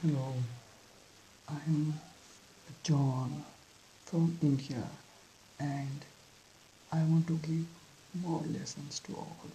Hello, I'm John from India and I want to give more lessons to all.